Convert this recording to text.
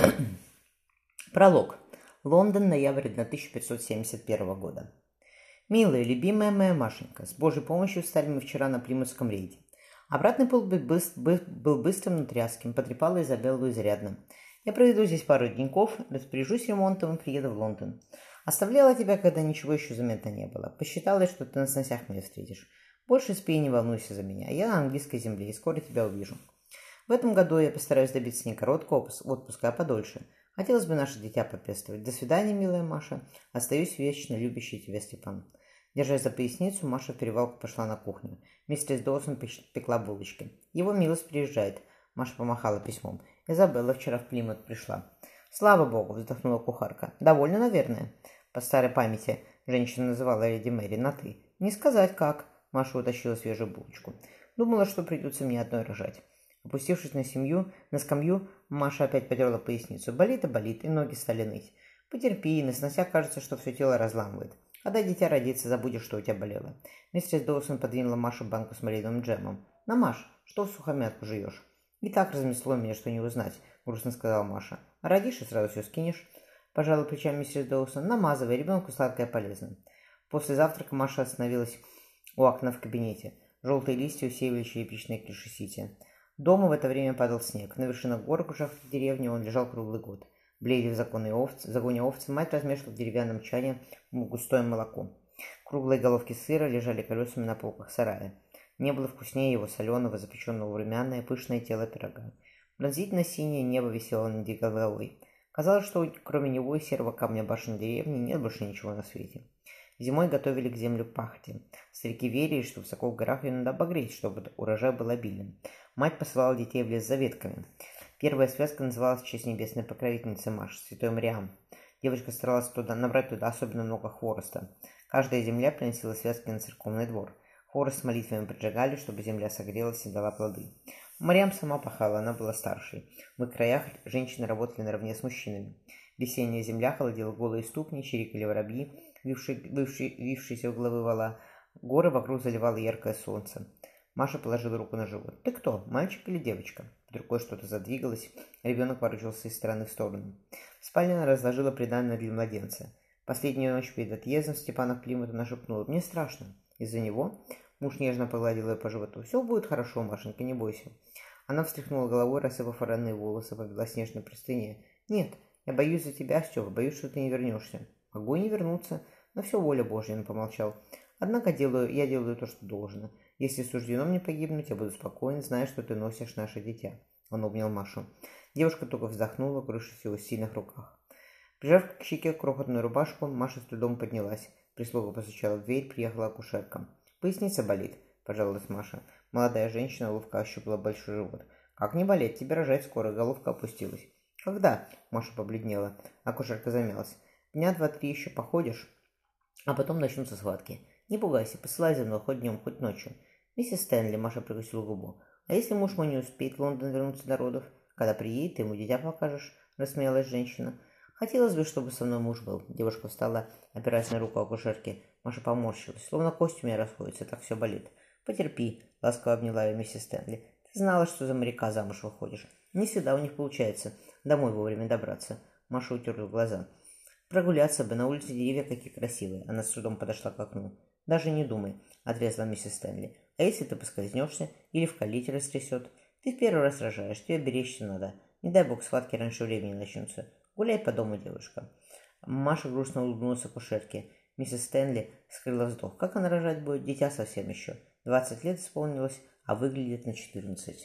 Пролог. Лондон, ноябрь 1571 года. Милая, любимая моя Машенька, с Божьей помощью стали мы вчера на Плимутском рейде. Обратный путь был быстрым, но тряским, потрепала Изабеллу изрядно. Я проведу здесь пару деньков, распоряжусь ремонтом и приеду в Лондон. Оставляла тебя, когда ничего еще заметно не было. Посчитала, что ты на сносях меня встретишь. Больше спи и не волнуйся за меня. Я на английской земле и скоро тебя увижу. В этом году я постараюсь добиться не короткого отпуска, а подольше – Хотелось бы наше дитя попестовать. До свидания, милая Маша. Остаюсь вечно любящий тебя, Степан. Держась за поясницу, Маша в перевалку пошла на кухню. Мистерис Доусон пекла булочки. Его милость приезжает. Маша помахала письмом. Изабелла вчера в Плимут пришла. Слава богу, вздохнула кухарка. Довольно, наверное. По старой памяти женщина называла леди Мэри на «ты». Не сказать как. Маша утащила свежую булочку. Думала, что придется мне одной рожать. Опустившись на семью, на скамью, Маша опять потерла поясницу. Болит и болит, и ноги стали ныть. Потерпи, на сносях кажется, что все тело разламывает. Когда дитя родится, забудешь, что у тебя болело. Миссис Доусон подвинула Маше банку с малиновым джемом. «На, Маш, что в сухомятку жуешь?» «И так разнесло меня, что не узнать», — грустно сказала Маша. «А родишь и сразу все скинешь?» Пожалуй, плечами миссис Доусон. «Намазывай, ребенку сладкое полезно». После завтрака Маша остановилась у окна в кабинете. Желтые листья усеивали черепичные клиши сити. Дома в это время падал снег. На вершинах гор окружавших деревню он лежал круглый год. Блеяли в законе овцы, загоне овцы, мать размешивала в деревянном чане густое молоко. Круглые головки сыра лежали колесами на полках сарая. Не было вкуснее его соленого, запеченного в румяное, пышное тело пирога. Пронзительно синее небо висело над головой. Казалось, что кроме него и серого камня башен деревни нет больше ничего на свете. Зимой готовили к землю пахте. Старики верили, что высоко в горах ее надо обогреть, чтобы урожай был обильным. Мать посылала детей в лес за ветками. Первая связка называлась в честь небесной покровительницы Маш, святой Мариам. Девочка старалась туда, набрать туда особенно много хвороста. Каждая земля приносила связки на церковный двор. Хворост с молитвами поджигали, чтобы земля согрелась и дала плоды. Мариам сама пахала, она была старшей. В их краях женщины работали наравне с мужчинами. Весенняя земля холодила голые ступни, чирикали воробьи, вившие, вившие, вившиеся в головы вала. Горы вокруг заливало яркое солнце. Маша положила руку на живот. «Ты кто, мальчик или девочка?» Рукой что-то задвигалось. Ребенок ворочался из стороны в сторону. В спальне она разложила приданное для младенца. Последнюю ночь перед отъездом Степана Климата она шепнула. «Мне страшно. Из-за него?» Муж нежно погладил ее по животу. «Все будет хорошо, Машенька, не бойся». Она встряхнула головой, рассыпав оранные волосы по белоснежной простыне. «Нет, я боюсь за тебя, Стёва, боюсь, что ты не вернешься». «Могу и не вернуться, но все воля Божья», — он помолчал. «Однако делаю, я делаю то, что должно. Если суждено мне погибнуть, я буду спокоен, зная, что ты носишь наше дитя. Он обнял Машу. Девушка только вздохнула, крышись в его сильных руках. Прижав к щеке крохотную рубашку, Маша с трудом поднялась. Прислуга постучала в дверь, приехала акушерка. «Поясница болит», – пожаловалась Маша. Молодая женщина ловко ощупала большой живот. «Как не болеть? Тебе рожать скоро». Головка опустилась. «Когда?» – Маша побледнела. Акушерка замялась. «Дня два-три еще походишь, а потом начнутся схватки. Не пугайся, посылай за мной хоть днем, хоть ночью. «Миссис Стэнли», — Маша прикусила губу. «А если муж мой не успеет в Лондон вернуться до родов? Когда приедет, ты ему дитя покажешь», — рассмеялась женщина. «Хотелось бы, чтобы со мной муж был». Девушка встала, опираясь на руку акушерки. Маша поморщилась. Словно кость у меня расходится, так все болит. «Потерпи», — ласково обняла ее миссис Стэнли. «Ты знала, что за моряка замуж выходишь. Не всегда у них получается. Домой вовремя добраться». Маша утерла глаза. «Прогуляться бы, на улице деревья какие красивые». Она с трудом подошла к окну. «Даже не думай», — отрезала миссис Стэнли. А если ты поскользнешься или в калите растрясет? Ты в первый раз рожаешь, тебе беречься надо. Не дай бог схватки раньше времени начнутся. Гуляй по дому, девушка. Маша грустно улыбнулась акушерке. Миссис Стэнли скрыла вздох. Как она рожать будет? Дитя совсем еще. Двадцать лет исполнилось, а выглядит на четырнадцать.